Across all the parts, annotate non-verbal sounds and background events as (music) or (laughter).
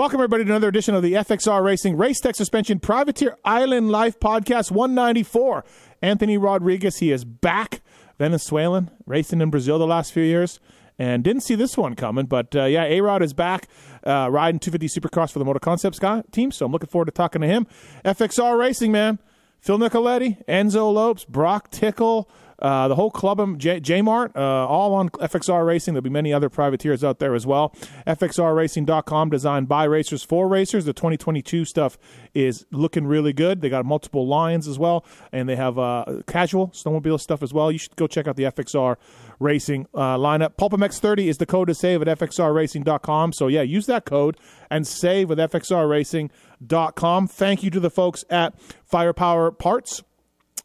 Welcome, everybody, to another edition of the FXR Racing Race Tech Suspension Privateer Island Life Podcast 194. Anthony Rodriguez, he is back, Venezuelan, racing in Brazil the last few years, and didn't see this one coming. But uh, yeah, A Rod is back, uh, riding 250 Supercross for the MotoConcepts guy, team, so I'm looking forward to talking to him. FXR Racing, man. Phil Nicoletti, Enzo Lopes, Brock Tickle, uh, the whole club, um, J, J Mart, uh, all on FXR Racing. There'll be many other privateers out there as well. FXRRacing.com, designed by racers for racers. The 2022 stuff is looking really good. They got multiple lines as well, and they have uh, casual snowmobile stuff as well. You should go check out the FXR Racing uh, lineup. PulpMX30 is the code to save at FXRRacing.com. So, yeah, use that code and save with FXRRacing.com. Thank you to the folks at Firepower Parts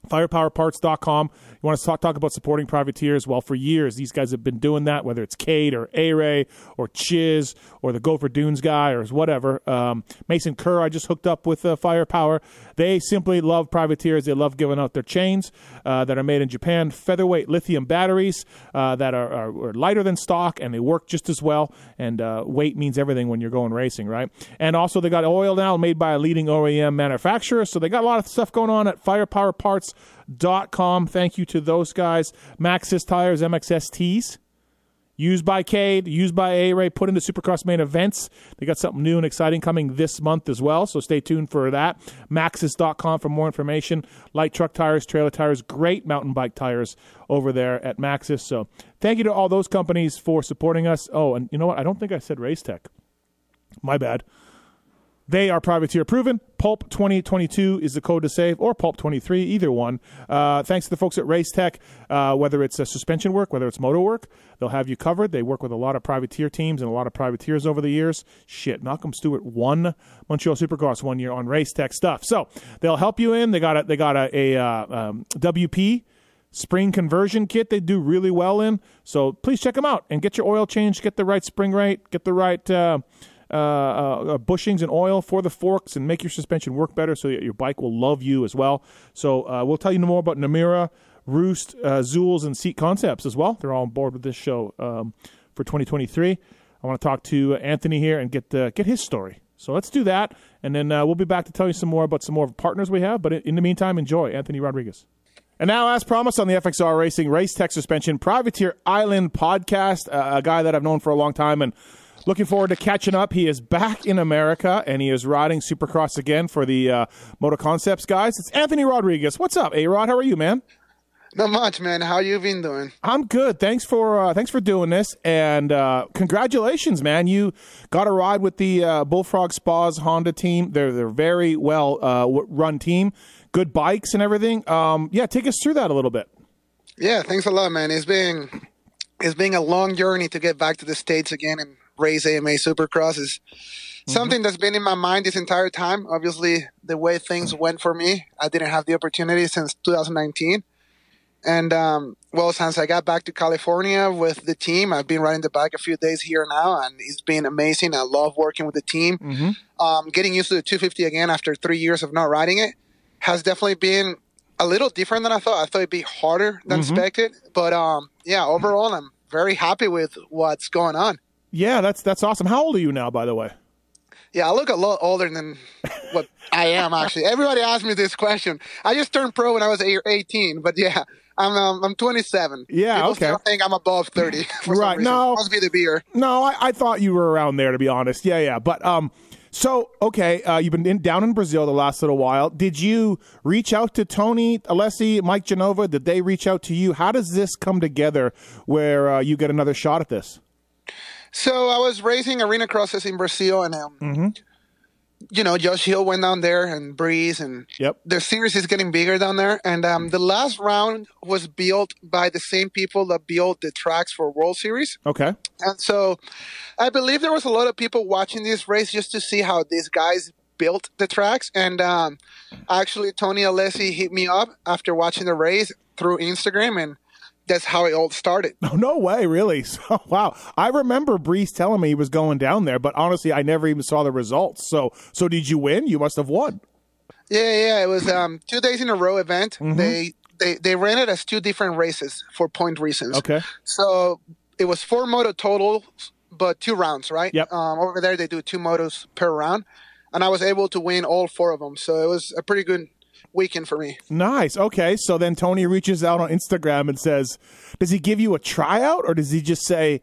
firepowerparts.com. Want to talk, talk about supporting privateers? Well, for years, these guys have been doing that, whether it's Cade or A-Ray or Chiz or the Gopher Dunes guy or whatever. Um, Mason Kerr, I just hooked up with uh, Firepower. They simply love privateers. They love giving out their chains uh, that are made in Japan, featherweight lithium batteries uh, that are, are, are, lighter than stock and they work just as well. And uh, weight means everything when you're going racing, right? And also, they got oil now made by a leading OEM manufacturer. So they got a lot of stuff going on at Firepower Parts com. Thank you to those guys. Maxxis tires, MXSTs. Used by Cade, used by A-Ray, put into Supercross main events. They got something new and exciting coming this month as well, so stay tuned for that. Maxxis.com for more information. Light truck tires, trailer tires, great mountain bike tires over there at Maxxis. So thank you to all those companies for supporting us. Oh, and you know what? I don't think I said Race Tech. My bad. They are privateer proven. Pulp 2022 is the code to save, or Pulp 23, either one. Uh, thanks to the folks at Race Tech, uh, whether it's a suspension work, whether it's motor work, they'll have you covered. They work with a lot of privateer teams and a lot of privateers over the years. Shit, Malcolm Stewart won Montreal Supercross one year on Race Tech stuff. So they'll help you in. They got a, they got a, a uh, um, WP spring conversion kit they do really well in. So please check them out and get your oil changed, get the right spring rate, get the right uh, uh, uh, bushings and oil for the forks and make your suspension work better so your bike will love you as well. So uh, we'll tell you more about Namura, Roost, uh, Zools, and Seat Concepts as well. They're all on board with this show um, for 2023. I want to talk to Anthony here and get uh, get his story. So let's do that, and then uh, we'll be back to tell you some more about some more partners we have. But in the meantime, enjoy Anthony Rodriguez. And now, as promised on the FXR Racing Race Tech Suspension Privateer Island podcast, uh, a guy that I've known for a long time and Looking forward to catching up. He is back in America and he is riding Supercross again for the uh, Moto Concepts guys. It's Anthony Rodriguez. What's up, A Rod? How are you, man? Not much, man. How you been doing? I'm good. Thanks for uh, thanks for doing this, and uh, congratulations, man. You got a ride with the uh, Bullfrog Spas Honda team. They're they're very well uh, run team, good bikes and everything. Um, yeah, take us through that a little bit. Yeah, thanks a lot, man. It's been it's been a long journey to get back to the states again and race AMA Supercross is mm-hmm. something that's been in my mind this entire time. Obviously, the way things went for me, I didn't have the opportunity since 2019. And um, well, since I got back to California with the team, I've been riding the bike a few days here now, and it's been amazing. I love working with the team. Mm-hmm. Um, getting used to the 250 again after three years of not riding it has definitely been a little different than I thought. I thought it'd be harder than mm-hmm. expected, but um, yeah, overall, I'm very happy with what's going on. Yeah, that's that's awesome. How old are you now, by the way? Yeah, I look a lot older than what I am actually. Everybody asks me this question. I just turned pro when I was 18, but yeah, I'm um, I'm 27. Yeah, People okay. I think I'm above 30. (laughs) right? No, must be the beer. No, I, I, thought you were around there to be honest. Yeah, yeah, but um. So okay, uh, you've been in, down in Brazil the last little while. Did you reach out to Tony Alessi, Mike Genova? Did they reach out to you? How does this come together where uh, you get another shot at this? So I was racing arena crosses in Brazil, and um, mm-hmm. you know, Josh Hill went down there, and Breeze, and yep. the series is getting bigger down there. And um, the last round was built by the same people that built the tracks for World Series. Okay. And so, I believe there was a lot of people watching this race just to see how these guys built the tracks. And um, actually, Tony Alessi hit me up after watching the race through Instagram, and that's how it all started. No, (laughs) no way, really. (laughs) So, wow. I remember Breeze telling me he was going down there, but honestly, I never even saw the results. So, so did you win? You must have won. Yeah, yeah. It was um, two days in a row event. Mm-hmm. They they they ran it as two different races for point reasons. Okay. So it was four moto total but two rounds, right? Yep. Um, over there, they do two motos per round, and I was able to win all four of them. So it was a pretty good weekend for me. Nice. Okay. So then Tony reaches out on Instagram and says, does he give you a tryout or does he just say,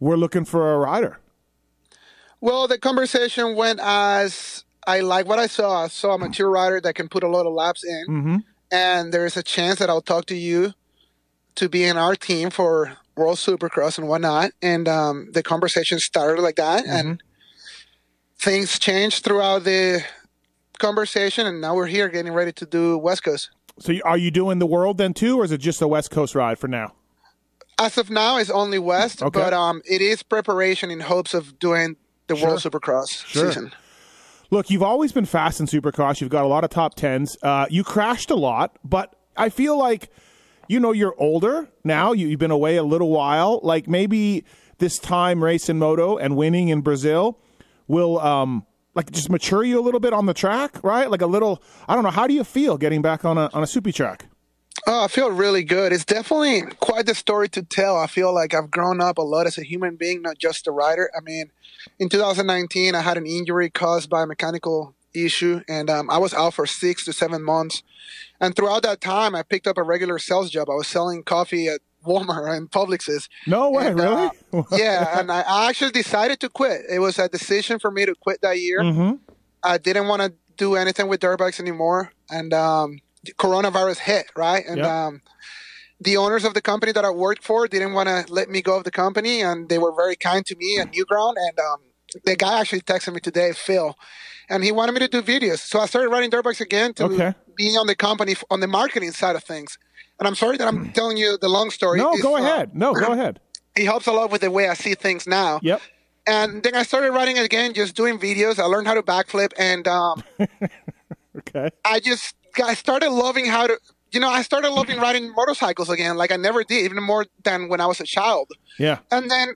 we're looking for a rider? Well, the conversation went as I like what I saw. I saw a mature rider that can put a lot of laps in, Mm-hmm. and there's a chance that I'll talk to you to be in our team for World Supercross and whatnot. And um, the conversation started like that, and things changed throughout the conversation, and now we're here getting ready to do West Coast. So are you doing the world then too, or is it just a West Coast ride for now? As of now, it's only West, Okay. but um, it is preparation in hopes of doing the World Supercross Sure. season. Look, you've always been fast in Supercross. You've got a lot of top tens. Uh, you crashed a lot, but I feel like, you know, you're older now. You, you've been away a little while. Like maybe this time racing moto and winning in Brazil will, um, like just mature you a little bit on the track, right? Like a little. I don't know. How do you feel getting back on a on a soupy track? Oh, I feel really good. It's definitely quite the story to tell. I feel like I've grown up a lot as a human being, not just a rider. I mean, in 2019, I had an injury caused by a mechanical issue, and um, I was out for six to seven months. And throughout that time, I picked up a regular sales job. I was selling coffee at Walmart and Publix's. No way, And, really? uh, (laughs) yeah, and I, I actually decided to quit. It was a decision for me to quit that year. Mhm. I didn't want to do anything with dirt bikes anymore, and um, coronavirus hit, right? And Yep. um, the owners of the company that I worked for didn't want to let me go of the company, and they were very kind to me and Newground. And um, the guy actually texted me today, Phil, and he wanted me to do videos. So I started riding dirt bikes again to Okay. Be on the company on the marketing side of things. And I'm sorry that I'm telling you the long story. No, It's, go uh, ahead. No, go (clears throat) ahead. It helps a lot with the way I see things now. Yep. And then I started writing again, just doing videos. I learned how to backflip, and um, (laughs) Okay. I just I started loving how to you know I started loving riding motorcycles again like I never did even more than when I was a child. Yeah. And then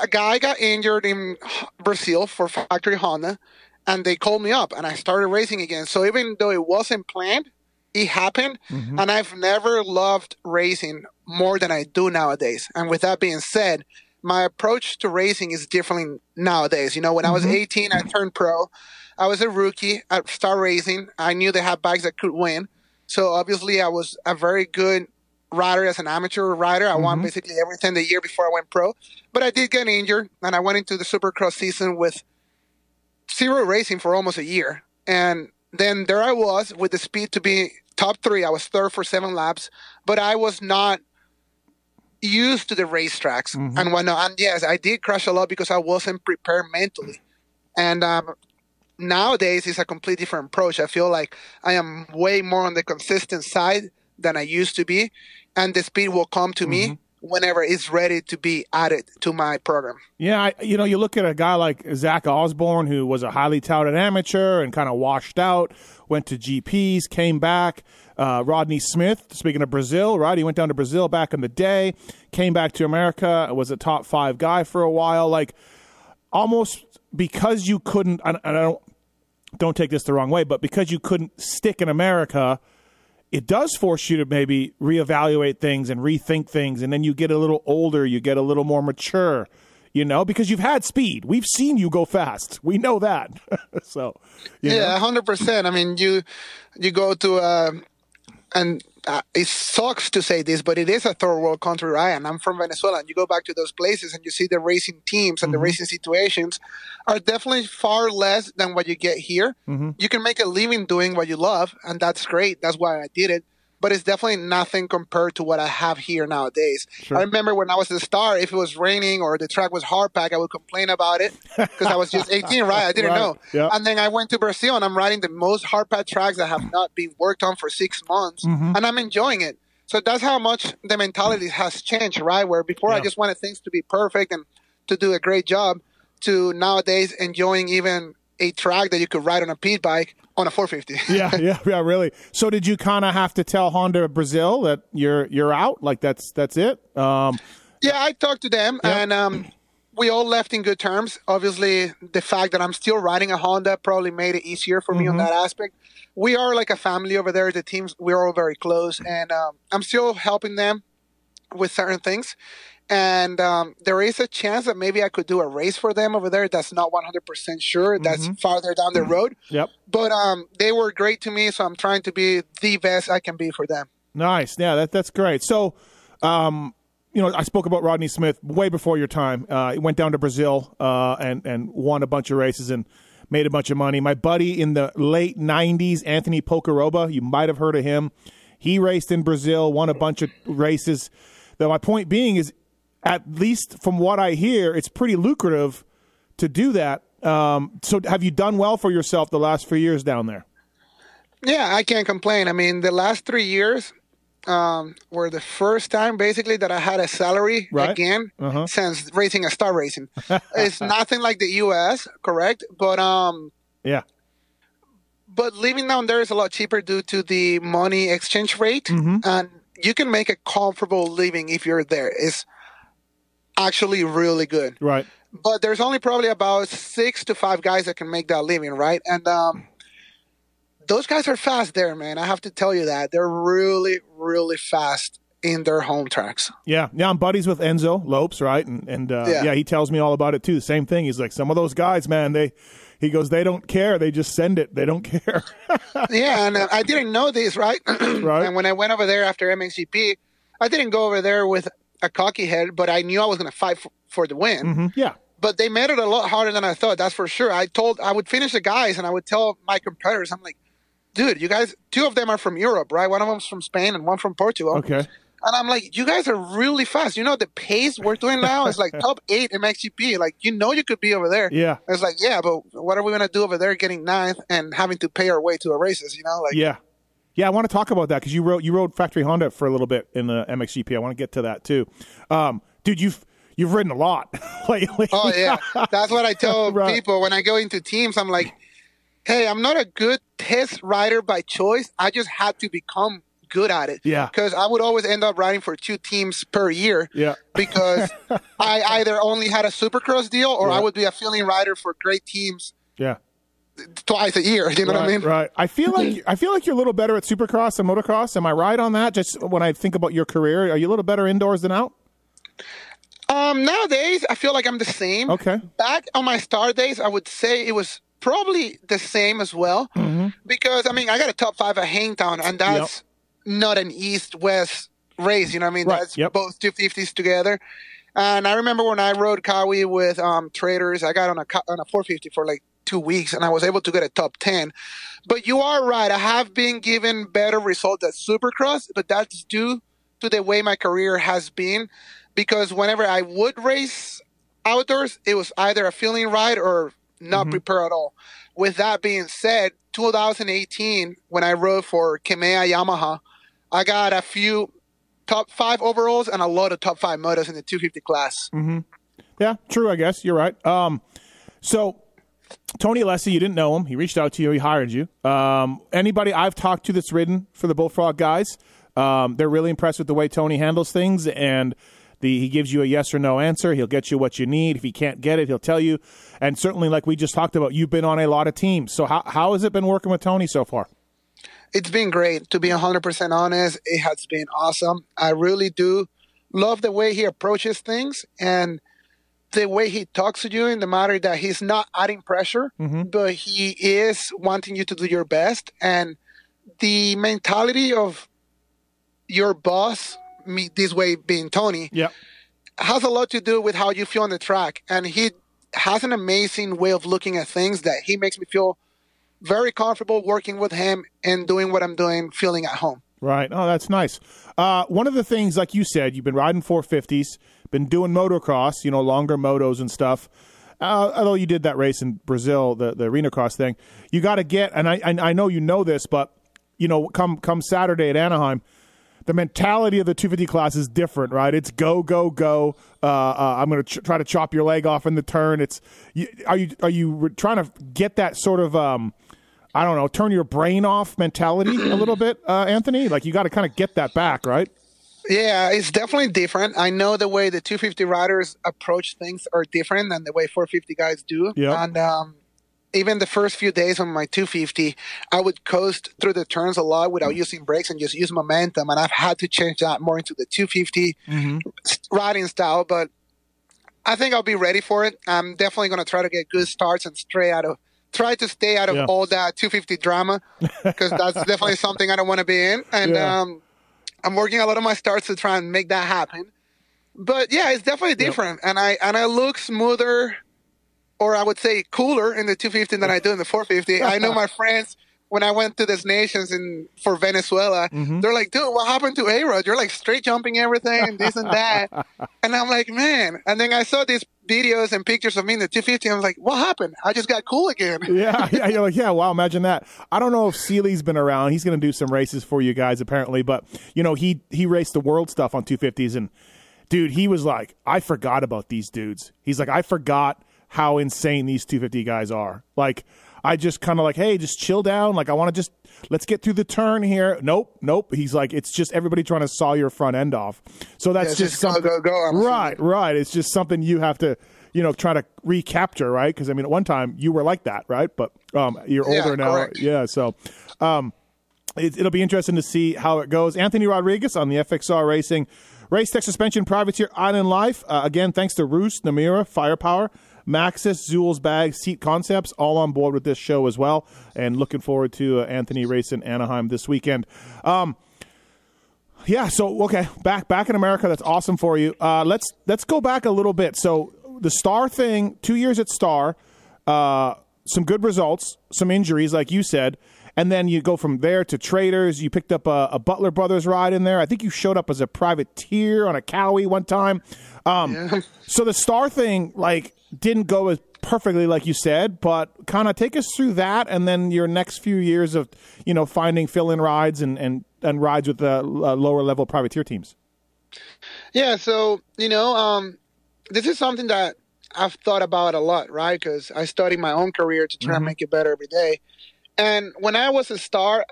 a guy got injured in Brazil for factory Honda, and they called me up, and I started racing again. So even though it wasn't planned, it happened, mm-hmm. and I've never loved racing more than I do nowadays. And with that being said, my approach to racing is different nowadays. You know, when I was mm-hmm. 18, I turned pro. I was a rookie at Star Racing. I knew they had bikes that could win. So obviously, I was a very good rider as an amateur rider. I won mm-hmm. basically everything the year before I went pro. But I did get injured, and I went into the Supercross season with zero racing for almost a year. And then there I was with the speed to be top three. I was third for seven laps, but I was not used to the racetracks and whatnot. And yes, I did crash a lot because I wasn't prepared mentally. And um, nowadays, it's a completely different approach. I feel like I am way more on the consistent side than I used to be, and the speed will come to me whenever it's ready to be added to my program. Yeah, I, you know, you look at a guy like Zach Osborne, who was a highly touted amateur and kind of washed out, went to GPs, came back. Uh, Rodney Smith, speaking of Brazil, right? He went down to Brazil back in the day, came back to America, was a top five guy for a while. Like, almost because you couldn't, and I don't, don't take this the wrong way, but because you couldn't stick in America, it does force you to maybe reevaluate things and rethink things and then you get a little older you get a little more mature you know because you've had speed we've seen you go fast we know that (laughs) so. Yeah, hundred percent. I mean, you you go to uh, and uh, it sucks to say this, but it is a third world country, right? And I'm from Venezuela, and you go back to those places and you see the racing teams and the racing situations are definitely far less than what you get here. You can make a living doing what you love, and that's great. That's why I did it. But it's definitely nothing compared to what I have here nowadays. I remember when I was a star, if it was raining or the track was hard pack, I would complain about it because I was just (laughs) 18, right? I didn't Right. know. Yeah. And then I went to Brazil and I'm riding the most hard pad tracks that have not been worked on for six months, Mm-hmm. and I'm enjoying it. So that's how much the mentality has changed, right? Where before I just wanted things to be perfect and to do a great job, to nowadays enjoying even a track that you could ride on a pit bike on a 450. (laughs) yeah yeah yeah really so did you kind of have to tell honda brazil that you're you're out like that's that's it um Yeah, I talked to them, Yep. and um, we all left in good terms. Obviously, the fact that I'm still riding a Honda probably made it easier for me on that aspect. We are like a family over there. The teams, we're all very close, and um, I'm still helping them with certain things. And um, there is a chance that maybe I could do a race for them over there. That's not 100% sure. That's farther down the road. Yep. But um, they were great to me, so I'm trying to be the best I can be for them. Nice. Yeah, that that's great. So, um, you know, I spoke about Rodney Smith way before your time. Uh, he went down to Brazil uh, and and won a bunch of races and made a bunch of money. My buddy in the late '90s, Anthony Pocaroba, you might have heard of him. He raced in Brazil, won a bunch of races. Though my point being is, at least from what I hear, it's pretty lucrative to do that. Um, so, have you done well for yourself the last few years down there? Yeah, I can't complain. I mean, the last three years um, were the first time basically that I had a salary Right. again Uh-huh. since racing a star racing. (laughs) it's nothing like the U.S., correct? But um, Yeah. but living down there is a lot cheaper due to the money exchange rate, Mm-hmm. and you can make a comfortable living if you're there. It's actually really good. Right. But there's only probably about six to five guys that can make that living, right? And um, those guys are fast there, man. I have to tell you that they're really, really fast in their home tracks. Yeah, yeah, I'm buddies with Enzo Lopes, right? And and uh, yeah. Yeah. he tells me all about it too. The same thing. He's like, some of those guys, man, they, he goes, they don't care. They just send it. They don't care. (laughs) yeah, and uh, I didn't know this, right? (clears throat) Right. And when I went over there after MXGP, I didn't go over there with a cocky head, but I knew I was going to fight for, for the win. Mhm. Yeah, But they made it a lot harder than I thought. That's for sure. I told I would finish the guys, and I would tell my competitors, I'm like, dude, you guys, two of them are from Europe, right? One of them's from Spain and one from Portugal. okay, And I'm like, you guys are really fast. You know, the pace we're doing now is like (laughs) top eight in MXGP. Like, you know, you could be over there. yeah, It's like, yeah, but what are we gonna do over there, getting ninth and having to pay our way to the races? You know, like, yeah, yeah. I want to talk about that because you wrote you rode factory Honda for a little bit in the MXGP. I want to get to that too, um, dude. You've you've ridden a lot (laughs) lately. oh yeah, (laughs) that's what I tell Right. people when I go into teams. I'm like, hey, I'm not a good test rider by choice. I just had to become good at it. Yeah. because I would always end up riding for two teams per year. yeah, because (laughs) I either only had a supercross deal or Yeah. I would be a filling rider for great teams yeah. twice a year. You know right, what I mean? Right. I feel like I feel like you're a little better at Supercross and motocross. Am I right on that? Just when I think about your career, are you a little better indoors than out? Um, nowadays, I feel like I'm the same. Okay. Back on my star days, I would say it was probably the same as well. Mm-hmm. Because, I mean, I got a top five at Hangtown, and that's not an east west race. You know what I mean? Right, That's yep. both 250s together. And I remember when I rode Kawi with um, Traders, I got on a on a 450 for like two weeks, and I was able to get a top 10. But you are right. I have been given better results at Supercross, but that's due to the way my career has been. Because whenever I would race outdoors, it was either a feeling ride or not prepare at all. With that being said, 2018, when I rode for Kemea Yamaha, I got a few top five overalls and a lot of top five motos in the 250 class. Yeah, true. I guess you're right. Um, so Tony Alessi, you didn't know him. He reached out to you. He hired you. Um, anybody I've talked to that's ridden for the Bullfrog guys, um, they're really impressed with the way Tony handles things, and the he gives you a yes or no answer. He'll get you what you need. If he can't get it, he'll tell you. And certainly, like we just talked about, you've been on a lot of teams. So how how has it been working with Tony so far? It's been great. To be 100% honest, it has been awesome. I really do love the way he approaches things and the way he talks to you in the matter that he's not adding pressure, mm-hmm. but he is wanting you to do your best. And the mentality of your boss, me this way being Tony, Yeah. has a lot to do with how you feel on the track. And he has an amazing way of looking at things that he makes me feel very comfortable working with him and doing what I'm doing, feeling at home. Right. Oh, that's nice. Uh, one of the things, like you said, you've been riding 450s, been doing motocross, you know, longer motos and stuff. Uh, although you did that race in Brazil, the the arena cross thing, you got to get. And I, I I know you know this, but you know, come come Saturday at Anaheim, the mentality of the 250 class is different, right? It's go go go. Uh, uh, I'm going to ch- try to chop your leg off in the turn. It's you, are you are you re- trying to get that sort of um, I don't know, turn your brain off mentality a little (clears throat) bit, uh, Anthony? Like you got to kind of get that back, right? Yeah, it's definitely different. I know the way the 250 riders approach things are different than the way 450 guys do. Yeah. And um, even the first few days on my 250, I would coast through the turns a lot without using brakes and just use momentum. And I've had to change that more into the 250 Mm-hmm. riding style. But I think I'll be ready for it. I'm definitely going to try to get good starts and stray out of, try to stay out of Yeah. all that 250 drama because that's (laughs) definitely something I don't want to be in. And Yeah. um, I'm working a lot of my starts to try and make that happen. But yeah, it's definitely different, and I and I look smoother, or I would say cooler in the 250 than I do in the 450. I know my (laughs) friends when I went to des Nations in for Venezuela, Mm-hmm. they're like, "Dude, what happened to A Rod? You're like straight jumping everything and this and that." (laughs) and I'm like, "Man!" And then I saw these videos and pictures of me in the 250. I was like, "What happened? I just got cool again." (laughs) yeah, (laughs) yeah, you're like, yeah, wow, imagine that. I don't know if Seely's been around. He's going to do some races for you guys apparently, but you know, he he raced the world stuff on 250s and dude, he was like, I forgot about these dudes. He's like, I forgot how insane these 250 guys are. Like I just kind of like, hey, just chill down. Like I want to just let's get through the turn here. Nope, nope. He's like, it's just everybody trying to saw your front end off. So that's it's just, just go, something. go, go. I'm Right, right. It's just something you have to, you know, try to recapture, right? Because I mean, at one time you were like that, right? But um, you're Yeah, older now, correct. yeah. So, um, it, it'll be interesting to see how it goes. Anthony Rodriguez on the FXR Racing Race Tech Suspension Privateer Island Life. Uh, again, thanks to Roost, Namura, Firepower, Maxxis, Zool's Bag, Seat Concepts, all on board with this show as well. And looking forward to uh, Anthony racing Anaheim this weekend. Um, yeah. So okay, back back in America. That's awesome for you. Uh, let's let's go back a little bit. So the Star thing, two years at Star, uh, some good results, some injuries, like you said, and then you go from there to Traders. You picked up a, a Butler Brothers ride in there. I think you showed up as a privateer on a Kawi one time. Um, So the Star thing, like, didn't go as perfectly like you said, but kind of take us through that, and then your next few years of you know finding fill-in rides and and and rides with the uh, lower level privateer teams. Yeah, so you know, um, this is something that I've thought about a lot, right? Because I study my own career to try and make it better every day. And when I was a star,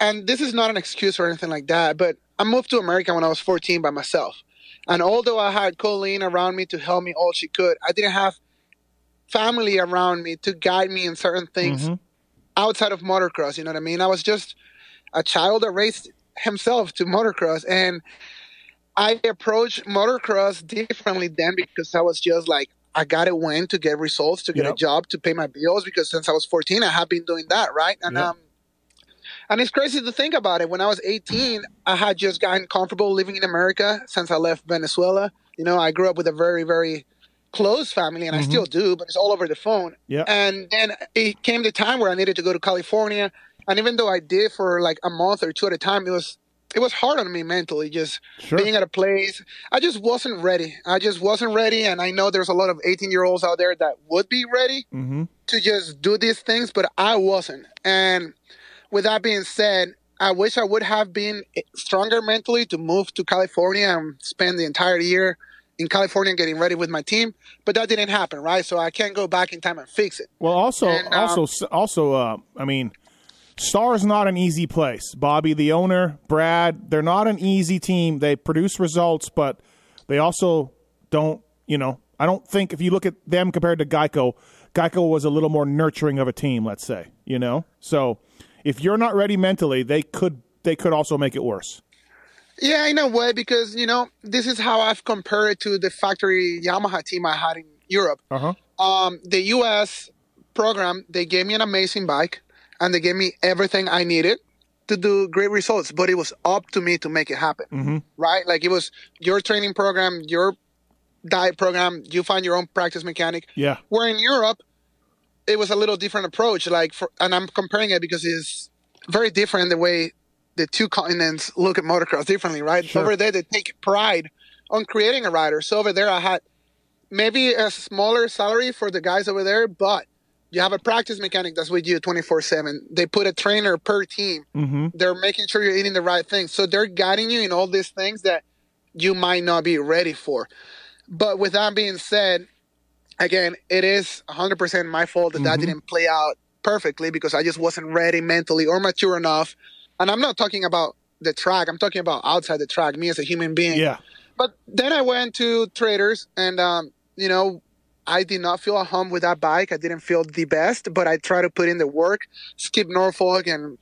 and this is not an excuse or anything like that, but I moved to America when I was 14 by myself. And although I had Colleen around me to help me all she could, I didn't have family around me to guide me in certain things Mhm. outside of motocross. You know what I mean? I was just a child that raced himself to motocross. And I approached motocross differently then because I was just like, I got to win to get results, to get Yep. a job, to pay my bills. Because since I was 14, I have been doing that, right? And Yep. um, and it's crazy to think about it. When I was 18, I had just gotten comfortable living in America since I left Venezuela. You know, I grew up with a very, very close family, and I still do, but it's all over the phone. Yeah. And then it came the time where I needed to go to California, and even though I did for like a month or two at a time, it was it was hard on me mentally. Just Sure. being at a place, I just wasn't ready. I just wasn't ready, and I know there's a lot of 18 year olds out there that would be ready Mm-hmm. to just do these things, but I wasn't. And with that being said, I wish I would have been stronger mentally to move to California and spend the entire year in California getting ready with my team, but that didn't happen, right? So I can't go back in time and fix it. Well, also, And, um, also, also, uh, I mean, Star is not an easy place. Bobby, the owner, Brad, they're not an easy team. They produce results, but they also don't. You know, I don't think if you look at them compared to Geico, Geico was a little more nurturing of a team. Let's say, you know. So if you're not ready mentally, they could they could also make it worse. Yeah, in a way, because you know this is how I've compared it to the factory Yamaha team I had in Europe. Uh huh. Um, the U.S. program they gave me an amazing bike, and they gave me everything I needed to do great results. But it was up to me to make it happen, Mm-hmm. right? Like it was your training program, your diet program. You find your own practice mechanic. Yeah. Where in Europe, it was a little different approach. Like, for, and I'm comparing it because it's very different the way the two continents look at motocross differently, right? Sure. Over there, they take pride on creating a rider. So over there, I had maybe a smaller salary for the guys over there, but you have a practice mechanic that's with you 24 7. They put a trainer per team. Mm-hmm. They're making sure you're eating the right things. So they're guiding you in all these things that you might not be ready for. But with that being said, again, it is 100% my fault that that Mhm. didn't play out perfectly because I just wasn't ready mentally or mature enough. And I'm not talking about the track, I'm talking about outside the track, me as a human being. Yeah. But then I went to traders and, um, you know, I did not feel at home with that bike. I didn't feel the best, but I tried to put in the work. Skip Norfolk and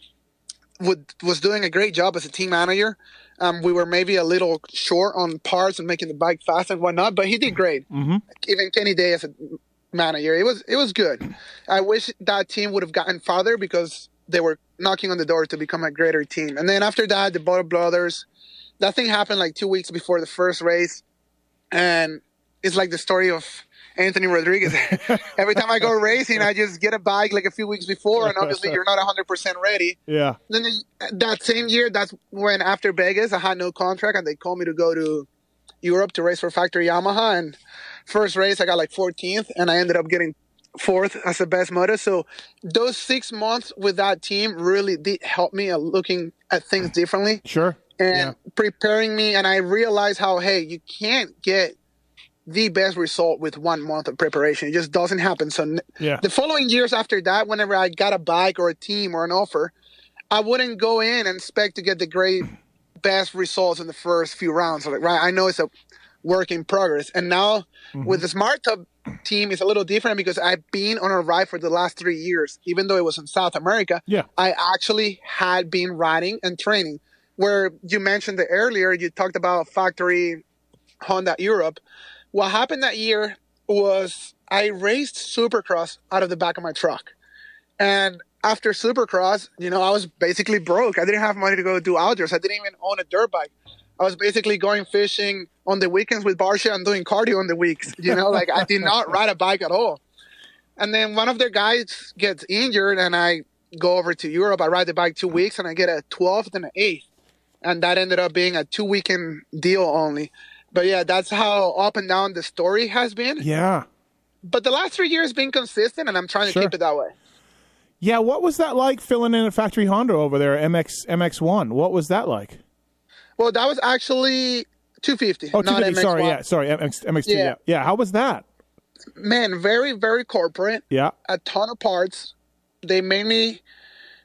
would, was doing a great job as a team manager. Um, we were maybe a little short on parts and making the bike fast and whatnot, but he did great. Mm-hmm. Even Kenny Day as a manager, it was it was good. I wish that team would have gotten farther because they were knocking on the door to become a greater team. And then after that, the Butler Brothers, that thing happened like two weeks before the first race, and it's like the story of Anthony Rodriguez. (laughs) Every time I go racing, I just get a bike like a few weeks before, and obviously you're not 100% ready. Yeah. Then that same year, that's when after Vegas, I had no contract, and they called me to go to Europe to race for Factory Yamaha. And first race, I got like 14th, and I ended up getting fourth as the best motor. So those six months with that team really did help me at looking at things differently Sure. and Yeah. preparing me. And I realized how, hey, you can't get the best result with one month of preparation. It just doesn't happen. So Yeah. the following years after that, whenever I got a bike or a team or an offer, I wouldn't go in and expect to get the great (clears throat) best results in the first few rounds. Like, right, I know it's a work in progress. And now mm-hmm. with the Smart Top team, it's a little different because I've been on a ride for the last three years, even though it was in South America. Yeah. I actually had been riding and training. Where you mentioned it earlier, you talked about factory Honda Europe. What happened that year was I raced Supercross out of the back of my truck. And after Supercross, you know, I was basically broke. I didn't have money to go do outdoors. I didn't even own a dirt bike. I was basically going fishing on the weekends with Barsha and doing cardio on the weeks. You know, like I did not (laughs) ride a bike at all. And then one of their guys gets injured, and I go over to Europe. I ride the bike two weeks, and I get a 12th and an 8th. And that ended up being a two weekend deal only. But yeah, that's how up and down the story has been. Yeah. But the last three years been consistent, and I'm trying to Sure. keep it that way. Yeah. What was that like filling in at Factory Honda over there, MX MX1? What was that like? Well, that was actually 250. Oh, not 250. Sorry. MX1. Yeah. Sorry. MX, MX2. Yeah. Yeah. yeah. How was that? Man, very, very corporate. Yeah. a ton of parts. They made me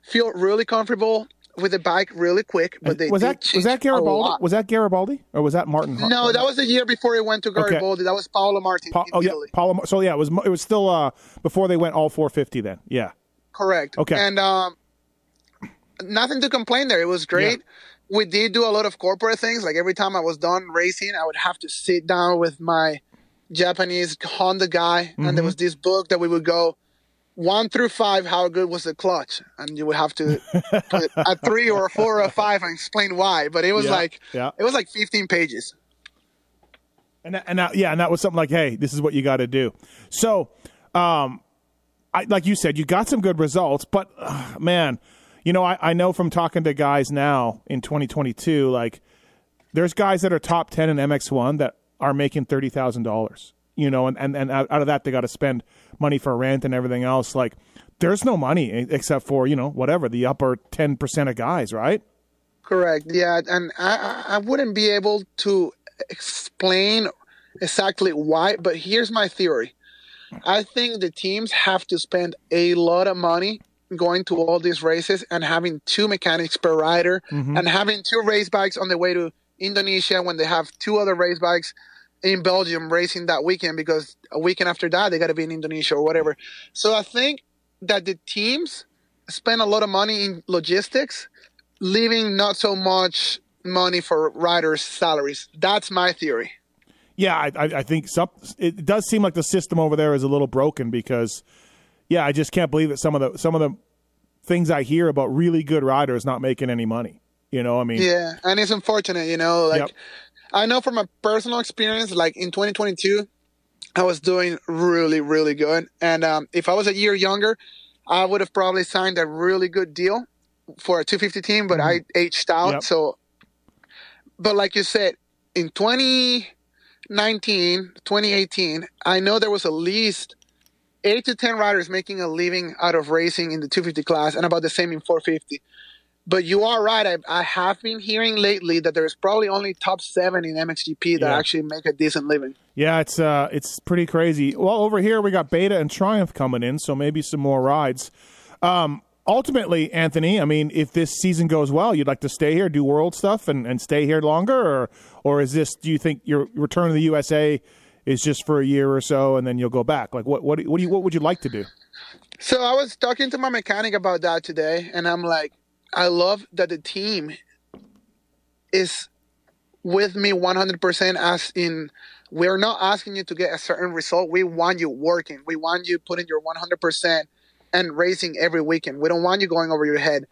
feel really comfortable with the bike really quick. But they was that was that Garibaldi? Was that Garibaldi or was that Martin? Har- No, that was the year before he went to Okay. Garibaldi. That was Paolo Martin Pa- oh yeah. Paulo. So yeah, it was it was still uh before they went all 450. Then yeah. Correct. Okay. And um, nothing to complain there. It was great. We did do a lot of corporate things. Like every time I was done racing, I would have to sit down with my Japanese Honda guy, and Mm-hmm. there was this book that we would go one through five. How good was the clutch? And you would have to put a (laughs) three or a four or a five and explain why. But it was Yeah, like yeah. it was like 15 pages. And that, and that, yeah, and that was something like, hey, this is what you got to do. So, um, I like you said, you got some good results, but uh, man, you know, I, I know from talking to guys now in 2022, like there's guys that are top 10 in MX1 that are making thirty thousand dollars. You know, and, and, and out out of that they got to spend money for rent and everything else. Like, there's no money except for you know whatever the upper ten percent of guys, right? Correct. Yeah, and I, I I wouldn't be able to explain exactly why, but here's my theory. I think the teams have to spend a lot of money going to all these races and having two mechanics per rider mm-hmm. and having two race bikes on the way to Indonesia when they have two other race bikes in Belgium racing that weekend because a weekend after that they got to be in Indonesia or whatever. So I think that the teams spend a lot of money in logistics leaving not so much money for riders' salaries. That's my theory. Yeah, I, I, I think some, it does seem like the system over there is a little broken because, yeah, I just can't believe that some of the some of the things I hear about really good riders not making any money. You know, I mean, Yeah, and it's unfortunate, you know. Like Yep. I know from a personal experience, like in 2022, I was doing really, really good. And um, if I was a year younger, I would have probably signed a really good deal for a 250 team. But I aged out, Mm-hmm. Yep. so. But like you said, in 2019, 2018, I know there was at least eight to 10 riders making a living out of racing in the 250 class and about the same in 450. But you are right. I, I have been hearing lately that there's probably only top seven in MXGP that Yeah. actually make a decent living. yeah, it's uh, it's pretty crazy. Well, over here we got Beta and Triumph coming in, so maybe some more rides. Um, ultimately, Anthony, I mean, if this season goes well, you'd like to stay here, do world stuff, and, and stay here longer, or or is this? Do you think your return to the USA is just for a year or so and then you'll go back? Like what what what do you what would you like to do? So I was talking to my mechanic about that today, and I'm like, I love that the team is with me 100% as in we're not asking you to get a certain result. We want you working. We want you putting your 100% and racing every weekend. We don't want you going over your head.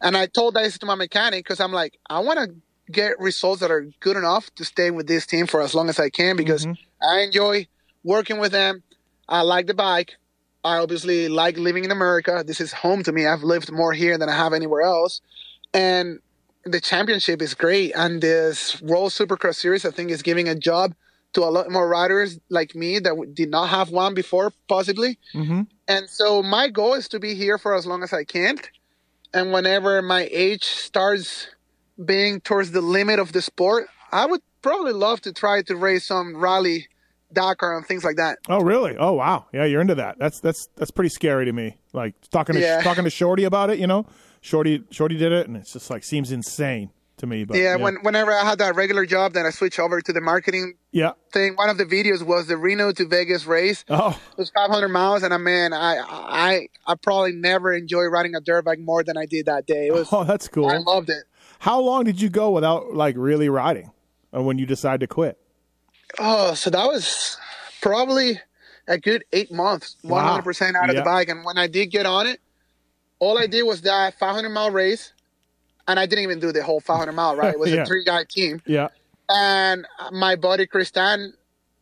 And I told that to my mechanic because I'm like, I want to get results that are good enough to stay with this team for as long as I can because mm-hmm. I enjoy working with them. I like the bike. I obviously like living in America. This is home to me. I've lived more here than I have anywhere else. And the championship is great. And this World Supercross Series, I think, is giving a job to a lot more riders like me that did not have one before, possibly. Mm-hmm. And so my goal is to be here for as long as I can. And whenever my age starts being towards the limit of the sport, I would probably love to try to race some rally Dakar and things like that. Oh, really? Oh, wow. Yeah, you're into that. That's that's that's pretty scary to me. Like talking to yeah. talking to Shorty about it, you know. Shorty Shorty did it, and it's just like seems insane to me. But yeah, yeah. when whenever I had that regular job, then I switched over to the marketing yeah thing. One of the videos was the Reno to Vegas race. Oh, it was 500 miles, and I man, I I I probably never enjoyed riding a dirt bike more than I did that day. It was oh, that's cool. I loved it. How long did you go without like really riding, or when you decided to quit? Oh, so that was probably a good eight months, 100% out of the bike. And when I did get on it, all I did was that 500 mile race. And I didn't even do the whole 500 mile, right? It was (laughs) yeah. a three guy team. Yeah. And my buddy Christian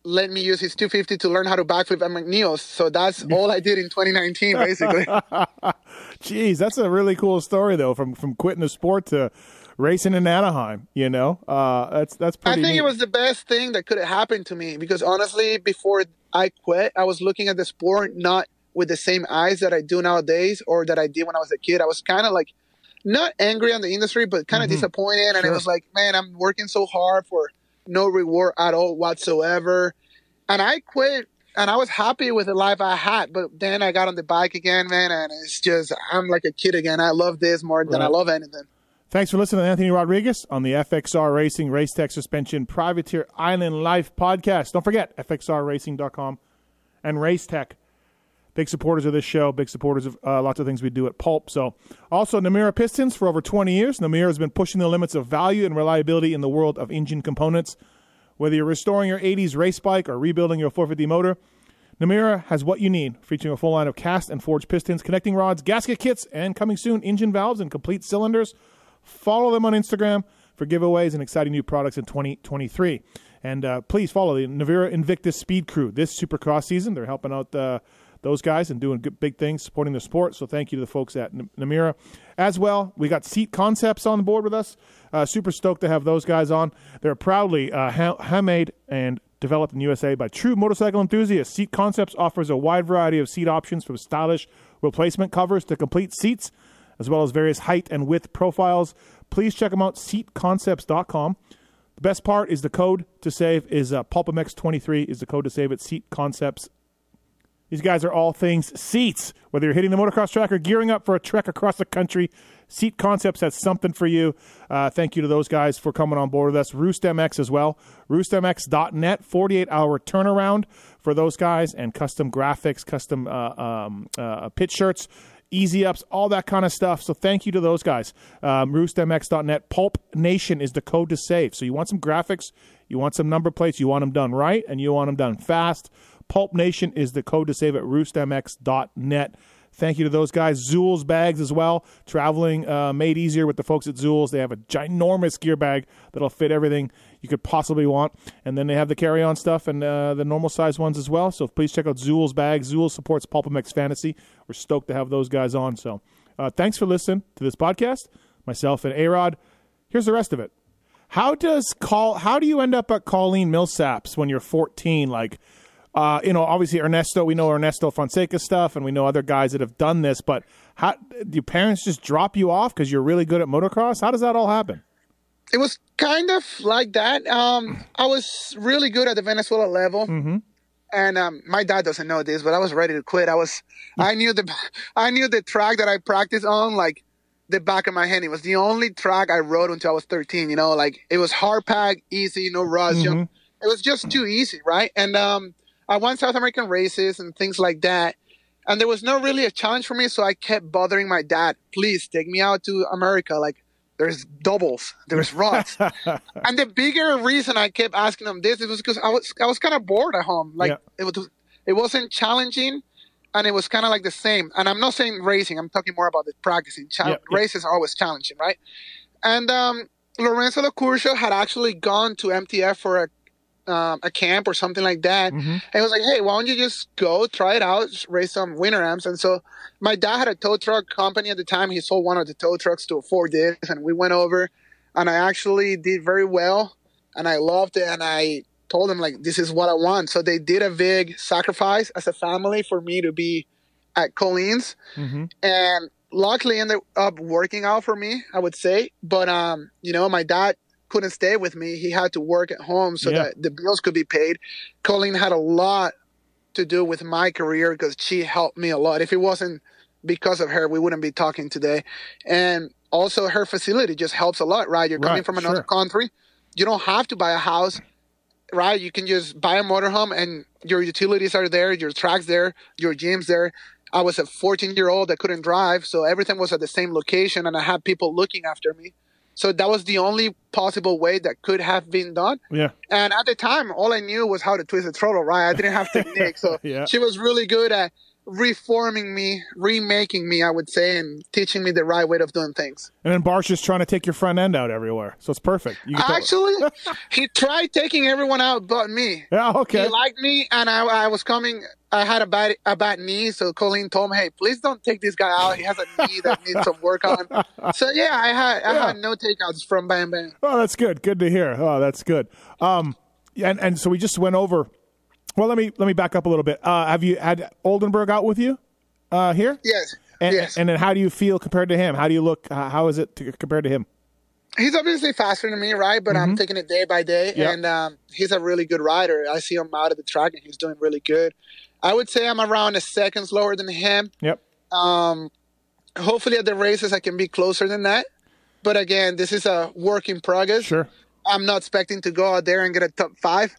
let me use his 250 to learn how to backflip at McNeil's. So that's (laughs) all I did in 2019, basically. (laughs) Jeez, that's a really cool story, though, from from quitting the sport to racing in Anaheim. You know, uh, that's that's pretty. I think neat. it was the best thing that could have happened to me because honestly, before I quit, I was looking at the sport not with the same eyes that I do nowadays or that I did when I was a kid. I was kind of like not angry on the industry, but kind of mm-hmm. disappointed, and it was like, man, I'm working so hard for no reward at all whatsoever, and I quit. And I was happy with the life I had, but then I got on the bike again, man, and it's just I'm like a kid again. I love this more than right. I love anything. Thanks for listening to Anthony Rodriguez on the FXR Racing Race Tech Suspension Privateer Island Life podcast. Don't forget, FXRRacing.com and Race Tech. Big supporters of this show, big supporters of uh, lots of things we do at Pulp. So, also Namura Pistons for over 20 years. Namura has been pushing the limits of value and reliability in the world of engine components. Whether you're restoring your 80s race bike or rebuilding your 450 motor, Namura has what you need, featuring a full line of cast and forged pistons, connecting rods, gasket kits, and coming soon, engine valves and complete cylinders. Follow them on Instagram for giveaways and exciting new products in 2023. And uh, please follow the Namura Invictus Speed Crew this Supercross season. They're helping out uh, those guys and doing good, big things, supporting the sport. So thank you to the folks at N- Namura. As well, we got Seat Concepts on the board with us. Uh, super stoked to have those guys on. They're proudly uh, ha- handmade and developed in USA by true motorcycle enthusiasts. Seat Concepts offers a wide variety of seat options from stylish replacement covers to complete seats as well as various height and width profiles. Please check them out, seatconcepts.com. The best part is the code to save is uh, PulpMX23 is the code to save at Seat Concepts. These guys are all things seats. Whether you're hitting the motocross track or gearing up for a trek across the country, Seat Concepts has something for you. Uh, thank you to those guys for coming on board with us. RoostMX as well. RoostMX.net, 48 hour turnaround for those guys, and custom graphics, custom uh, um, uh, pit shirts easy ups, all that kind of stuff. So thank you to those guys. Um, RoostMX.net. Pulp Nation is the code to save. So you want some graphics, you want some number plates, you want them done right, and you want them done fast. Pulp Nation is the code to save at RoostMX.net. Thank you to those guys. Zool's bags as well. Traveling uh, made easier with the folks at Zool's. They have a ginormous gear bag that'll fit everything you could possibly want. And then they have the carry on stuff and uh, the normal size ones as well. So please check out Zool's bags. Zool supports PulpMX Fantasy. We're stoked to have those guys on. So uh, thanks for listening to this podcast. Myself and Arod. Here's the rest of it. How does call? How do you end up at Colleen Millsaps when you're 14? Like, uh, you know, obviously Ernesto, we know Ernesto Fonseca stuff, and we know other guys that have done this. But how do your parents just drop you off because you're really good at motocross? How does that all happen? It was kind of like that. Um, I was really good at the Venezuela level. Mm-hmm. And um, my dad doesn't know this, but I was ready to quit. I was, I knew the, I knew the track that I practiced on, like the back of my hand. It was the only track I rode until I was 13. You know, like it was hard pack, easy, no rush. Mm-hmm It was just too easy, right? And um, I won South American races and things like that. And there was no really a challenge for me, so I kept bothering my dad. Please take me out to America. Like there's doubles, there's (laughs) rods. and the bigger reason I kept asking them this it was because I was I was kind of bored at home. Like Yeah. it was it wasn't challenging and it was kind of like the same. And I'm not saying racing, I'm talking more about the practicing. Yeah, yeah. Races are always challenging, right? And um, Lorenzo Lacurcio had actually gone to MTF for a um, a camp or something like that. Mhm. And he was like, hey, why don't you just go try it out, raise some winter amps? And so my dad had a tow truck company at the time. He sold one of the tow trucks to a Ford Disc, and we went over, and I actually did very well, and I loved it. And I told them like, this is what I want. So they did a big sacrifice as a family for me to be at Colleen's, Mhm. and luckily ended up working out for me. I would say, but um, you know, my dad couldn't stay with me. He had to work at home so Yeah. that the bills could be paid. Colleen had a lot to do with my career because she helped me a lot. If it wasn't because of her, we wouldn't be talking today. And also, her facility just helps a lot, right? You're coming Right, from another sure. country. You don't have to buy a house, right? You can just buy a motorhome and your utilities are there, your tracks there, your gym's there. I was a 14 year old that couldn't drive, so everything was at the same location, and I had people looking after me. So that was the only possible way that could have been done. Yeah. And at the time, all I knew was how to twist the throttle, right? I didn't have (laughs) technique. So Yeah. she was really good at reforming me, remaking me, I would say, and teaching me the right way of doing things. And then Barcia's trying to take your front end out everywhere, so it's perfect. You Actually, (laughs) he tried taking everyone out but me. yeah. Okay. He liked me, and I, I was coming. I had a bad a bad knee, so Colleen told me, "Hey, please don't take this guy out. He has a knee that needs some work on." (laughs) So yeah, I had I Yeah. had no takeouts from Bam Bam. Oh, that's good. Good to hear. Oh, that's good. Um, and and so we just went over. Well, let me let me back up a little bit. Uh, have you had Oldenburg out with you uh, here? Yes, And, yes. And then how do you feel compared to him? How do you look? Uh, how is it to, compared to him? he's obviously faster than me, right? But I'm taking it day by day, Mm-hmm. Yeah. and um, he's a really good rider. I see him out at the track, and he's doing really good. I would say I'm around a second slower than him. Yep. Um, hopefully at the races I can be closer than that. But again, this is a work in progress. Sure. I'm not expecting to go out there and get a top five.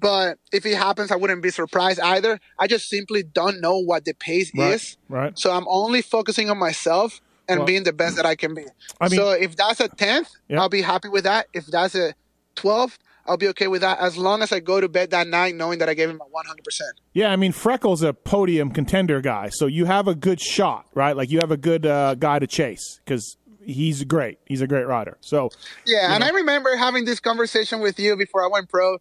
But if it happens, I wouldn't be surprised either. I just simply don't know what the pace Right. is. Right. So I'm only focusing on myself and Well- being the best that I can be. I mean- so if that's a 10th, Yeah. I'll be happy with that. If that's a 12th, I'll be okay with that as long as I go to bed that night knowing that I gave him a 100%. Yeah, I mean Freckles a podium contender guy, so you have a good shot, right? Like you have a good uh, guy to chase because he's great. He's a great rider. So Yeah, and I remember having this conversation with you before I went pro.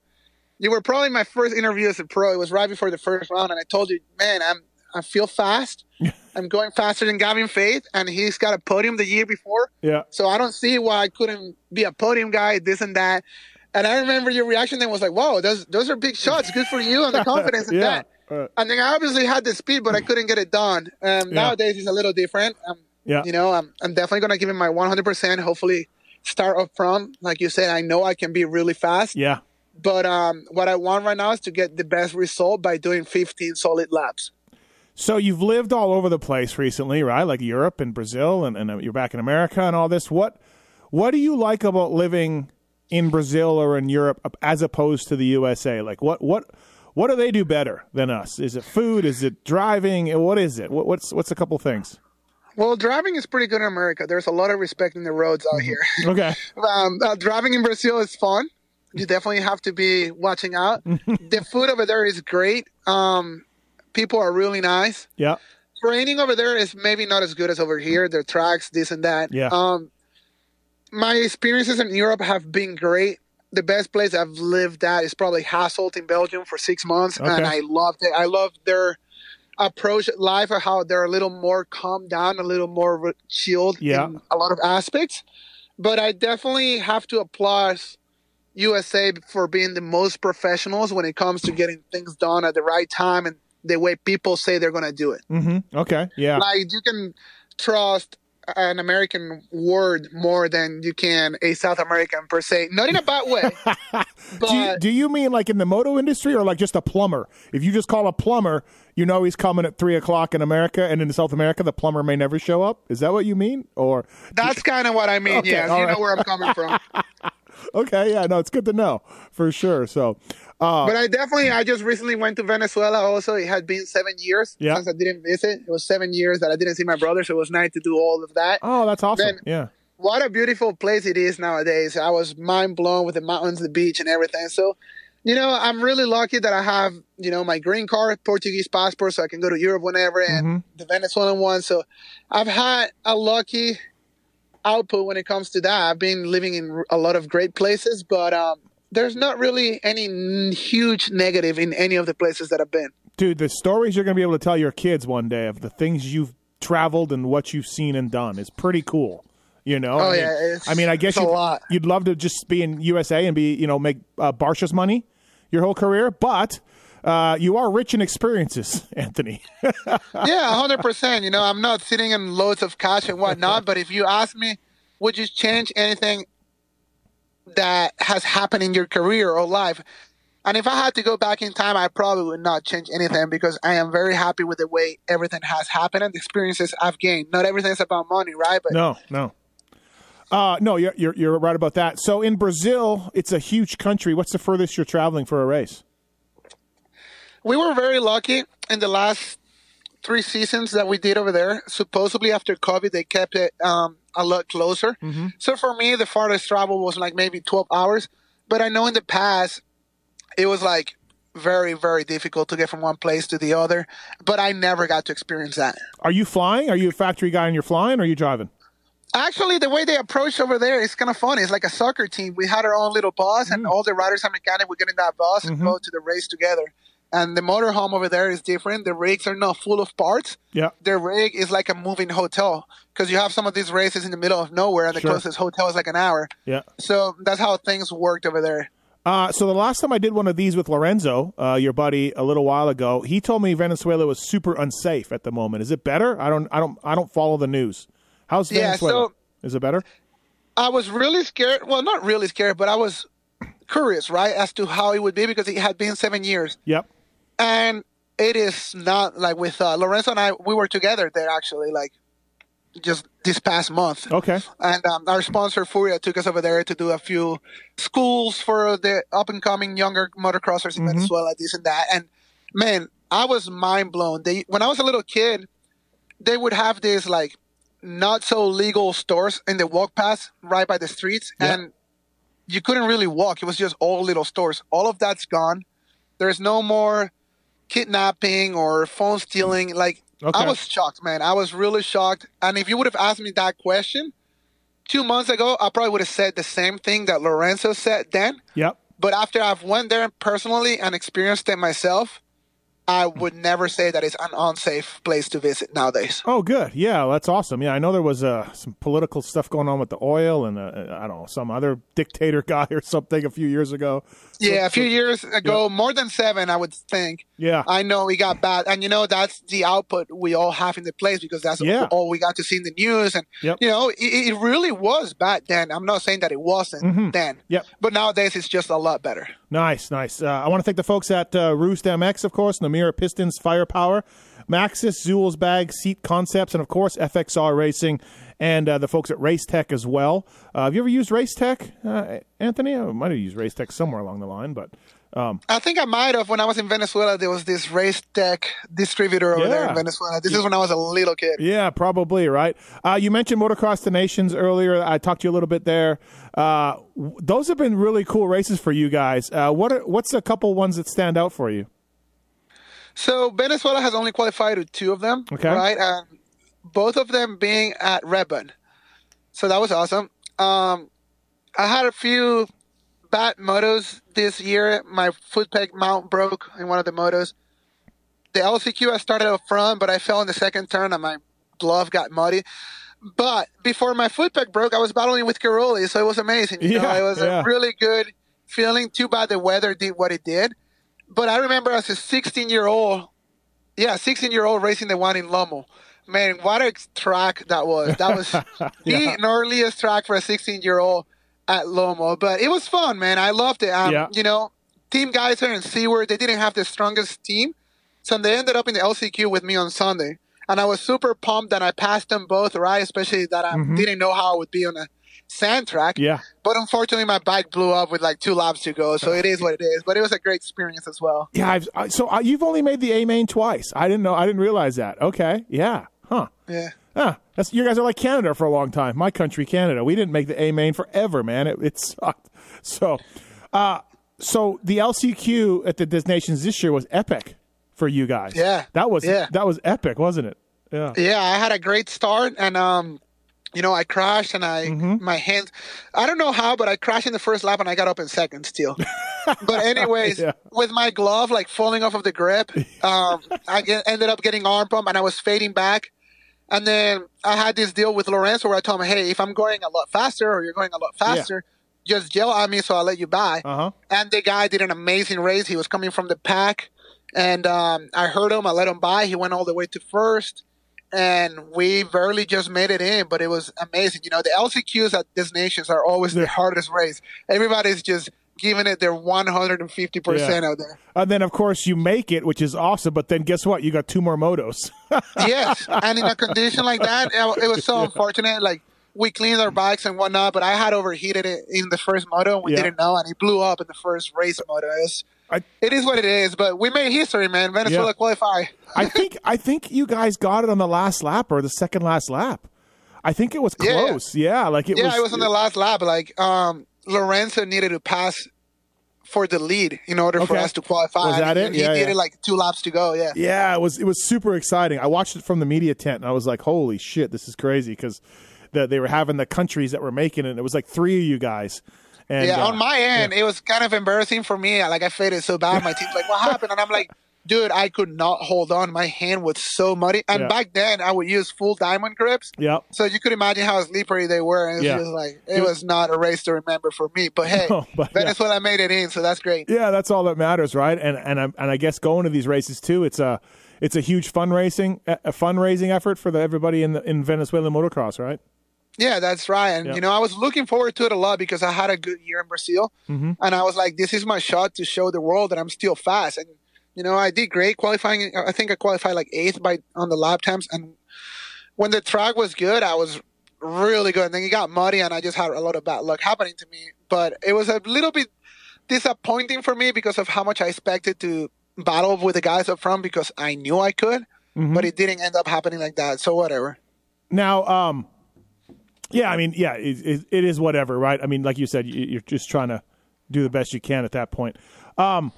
You were probably my first interview as a pro. It was right before the first round, and I told you, man, I'm I feel fast. (laughs) I'm going faster than Gavin Faith, and he's got a podium the year before. yeah, So I don't see why I couldn't be a podium guy, this and that. And I remember your reaction then was like, "Whoa, those those are big shots. Good for you and the (laughs) confidence in yeah, that." uh, And then I obviously had the speed, but I couldn't get it done. Um, Nowadays, it's a little different. Um, yeah. you know, I'm, I'm definitely going to give him my 100%. Hopefully, start up front. Like you said, I know I can be really fast. yeah. But um, what I want right now is to get the best result by doing 15 solid laps. So you've lived all over the place recently, right? Like Europe and Brazil, and, and uh, you're back in America and all this. What what do you like about living in Brazil or in Europe as opposed to the USA? Like what what what do they do better than us? Is it food? Is it driving? What is it? What, what's what's a couple things? Well, driving is pretty good in America. There's a lot of respect in the roads out here. Okay, (laughs) um, uh, driving in Brazil is fun. You definitely have to be watching out. (laughs) the food over there is great. Um, people are really nice. yeah, Training over there is maybe not as good as over here. Their tracks, this and that. Yeah. Um, my experiences in Europe have been great. The best place I've lived at is probably Hasselt in Belgium for six months, Okay. and I loved it. I loved their approach life, or how they're a little more calmed down, a little more re- chilled Yeah. in a lot of aspects. But I definitely have to applaud USA for being the most professionals when it comes to getting things done at the right time and the way people say they're going to do it. Mm-hmm. okay, yeah. Like you can trust an American word more than you can a South American per se. Not in a bad way, but (laughs) Do you, do you mean like in the moto industry or like just a plumber? If you just call a plumber, you know he's coming at three o'clock in America, and in South America, the plumber may never show up. Is that what you mean? Or that's kind of what I mean. (laughs) Okay, yes, you right. know where I'm coming from. (laughs) okay, yeah, no, it's good to know for sure. So, uh, But I definitely, I just recently went to Venezuela. Also, it had been seven years Yeah. since I didn't visit. It was seven years that I didn't see my brother, so it was nice to do all of that. oh, that's awesome. then- yeah. What a beautiful place it is nowadays. I was mind blown with the mountains, the beach, and everything. So, you know, I'm really lucky that I have, you know, my green card, Portuguese passport, so I can go to Europe whenever, and Mm-hmm. the Venezuelan one. So, I've had a lucky output when it comes to that. I've been living in a lot of great places, but um, there's not really any n- huge negative in any of the places that I've been. Dude, the stories you're going to be able to tell your kids one day of the things you've traveled and what you've seen and done is pretty cool. You know? Oh, I mean, yeah, it's- I mean, I guess a you'd, lot. you'd love to just be in USA and be, you know, make uh, Barcia's money your whole career, but uh, you are rich in experiences, (laughs) Anthony. (laughs) yeah, hundred percent. You know, I'm not sitting in loads of cash and whatnot, but if you ask me, would you change anything that has happened in your career or life? And if I had to go back in time, I probably would not change anything because I am very happy with the way everything has happened and the experiences I've gained. Not everything's about money, right? But no, no. Uh, no, you're, you're, you're right about that. So in Brazil, it's a huge country. What's the furthest you're traveling for a race? We were very lucky in the last three seasons that we did over there. Supposedly after COVID, they kept it um, a lot closer. Mm-hmm. So for me, the farthest travel was like maybe 12 hours. But I know in the past, it was like very, very difficult to get from one place to the other. But I never got to experience that. Are you flying? Are you a factory guy and you're flying or are you driving? Actually, the way they approach over there is kind of funny. It's like a soccer team. We had our own little bus, and mm-hmm. all the riders and mechanics would get in that bus and mm-hmm. go to the race together. And the motorhome over there is different. The rigs are not full of parts. Yeah. The rig is like a moving hotel because you have some of these races in the middle of nowhere, and the Sure. closest hotel is like an hour. Yeah. So that's how things worked over there. Uh, so the last time I did one of these with Lorenzo, uh, your buddy, a little while ago, he told me Venezuela was super unsafe at the moment. Is it better? I don't, I don't, I don't follow the news. How's Yeah, Venezuela? so- Is it better? I was really scared. Well, not really scared, but I was curious, right, as to how it would be because it had been seven years. Yep. And it is not like with uh, Lorenzo and I. We were together there actually, like just this past month. Okay. And um, our sponsor Furia took us over there to do a few schools for the up and coming younger motocrossers in Venezuela, this and that. And man, I was mind blown. They when I was a little kid, they would have these like not so legal stores in the walk paths right by the streets, Yeah. and you couldn't really walk. It was just all little stores. All of that's gone. There's no more kidnapping or phone stealing. Like Okay. I was shocked, man. I was really shocked. And if you would have asked me that question two months ago, I probably would have said the same thing that Lorenzo said then. Yep. But after I've went there personally and experienced it myself, I would never say that it's an unsafe place to visit nowadays. Oh, good. Yeah, that's awesome. Yeah, I know there was uh, some political stuff going on with the oil and uh, I don't know some other dictator (laughs) guy or something a few years ago. Yeah, a few years ago, more than seven, I would think. Yeah. I know we got bad, and you know that's the output we all have in the place because that's Yeah. all we got to see in the news, and Yep. you know it, it really was bad then. I'm not saying that it wasn't then, Mm-hmm. Yep. but nowadays it's just a lot better. Nice, nice. Uh, I want to thank the folks at uh, Roost MX, of course, Namura Pistons, Firepower, Maxxis, Zool's Bag, Seat Concepts, and of course FXR Racing, and uh, the folks at Race Tech as well. Uh, have you ever used Race Tech, uh, Anthony? I might have used Race Tech somewhere along the line, but I think I might have when I was in Venezuela. There was this race tech distributor over there in Venezuela. This is when I was a little kid. yeah, probably right. Uh, you mentioned Motocross des Nations earlier. I talked to you a little bit there. Uh, those have been really cool races for you guys. Uh, what are, what's a couple ones that stand out for you? So Venezuela has only qualified with two of them, Okay. right? And both of them being at Redbud. So that was awesome. Um, I had a few bad motos this year. My foot peg mount broke in one of the motos. The LCQ I started up front, but I fell in the second turn and my glove got muddy. But before my foot peg broke, I was battling with Caroli, so it was amazing. You know, Yeah, it was yeah. a really good feeling. Too bad the weather did what it did. But I remember as a 16 year old, yeah, 16 year old racing the one in Lommel. Man, what a track that was. That was (laughs) the gnarliest track for a 16 year old at Lommel. But it was fun, man. I loved it. Um, Yeah. You know, Team Geyser and Seaward, they didn't have the strongest team. So they ended up in the LCQ with me on Sunday. And I was super pumped that I passed them both, right? Especially that I Mm-hmm. didn't know how I would be on a sand track. Yeah. But unfortunately, my bike blew up with like two laps to go. So it is what it is. But it was a great experience as well. Yeah. I've, I, so uh, you've only made the A main twice. I didn't know. I didn't realize that. Okay. Yeah. Huh. Yeah. Ah, that's you guys are like Canada for a long time. My country, Canada. We didn't make the A main forever, man. It, it sucked. (laughs) So, uh, so the LCQ at the Nations this year was epic for you guys. Yeah. that was Yeah. that was epic, wasn't it? Yeah. Yeah, I had a great start, and um, you know, I crashed, and I my hands. I don't know how, but I crashed in the first lap, and I got up in second still. (laughs) but anyways, Yeah. with my glove like falling off of the grip, (laughs) um, I get, ended up getting arm pump, and I was fading back. And then I had this deal with Lorenzo where I told him, "Hey, if I'm going a lot faster, or you're going a lot faster, just yell at me, so I'll let you by." Uh huh. And the guy did an amazing race. He was coming from the pack, and um, I heard him. I let him by. He went all the way to first, and we barely just made it in. But it was amazing. You know, the LCQs at these nations are always the hardest race. Everybody's just giving it their 150 percent Yeah. out there. And then of course you make it, which is awesome. But then guess what? You got two more motos. (laughs) yes, and in a condition like that, it, it was so unfortunate. Like we cleaned our bikes and whatnot, but I had overheated it in the first moto. and We Yeah. didn't know, and it blew up in the first race moto. It's, I- it is what it is, but we made history, man. Venezuela Yeah. qualify. I think I think you guys got it on the last lap or the second last lap. I think it was close. Yeah, like it yeah, was. it was on the last lap. Like um, Lorenzo needed to pass for the lead in order for us to qualify. Was that it? He Yeah, did yeah. like two laps to go. Yeah. Yeah, it was it was super exciting. I watched it from the media tent and I was like, "Holy shit, this is crazy!" Because the, they were having the countries that were making it. and It was like three of you guys. And, yeah, uh, on my end, it was kind of embarrassing for me. Like I faded so bad. My team's like, "What (laughs) happened?" And I'm like, "Dude, I could not hold on. My hand was so muddy." And Yeah. back then, I would use full diamond grips, Yep. so you could imagine how slippery they were. And it was Yeah. just like it was not a race to remember for me. But hey, No, (laughs) but yeah. Made it in, so that's great. Yeah, that's all that matters, right? And and I, and I guess going to these races too, it's a it's a huge fundraising a fundraising effort for the, everybody in the, in Venezuelan motocross, right? Yeah, that's right. And Yeah. you know, I was looking forward to it a lot because I had a good year in Brazil, Mhm. and I was like, "This is my shot to show the world that I'm still fast." And you know, I did great qualifying. I think I qualified like eighth by on the lap times, and when the track was good, I was really good. And then it got muddy, and I just had a lot of bad luck happening to me. But it was a little bit disappointing for me because of how much I expected to battle with the guys up front because I knew I could, Mhm. but it didn't end up happening like that. So whatever. Now, um, yeah, I mean, yeah, it, it, it is whatever, right? I mean, like you said, you, you're just trying to do the best you can at that point. Um,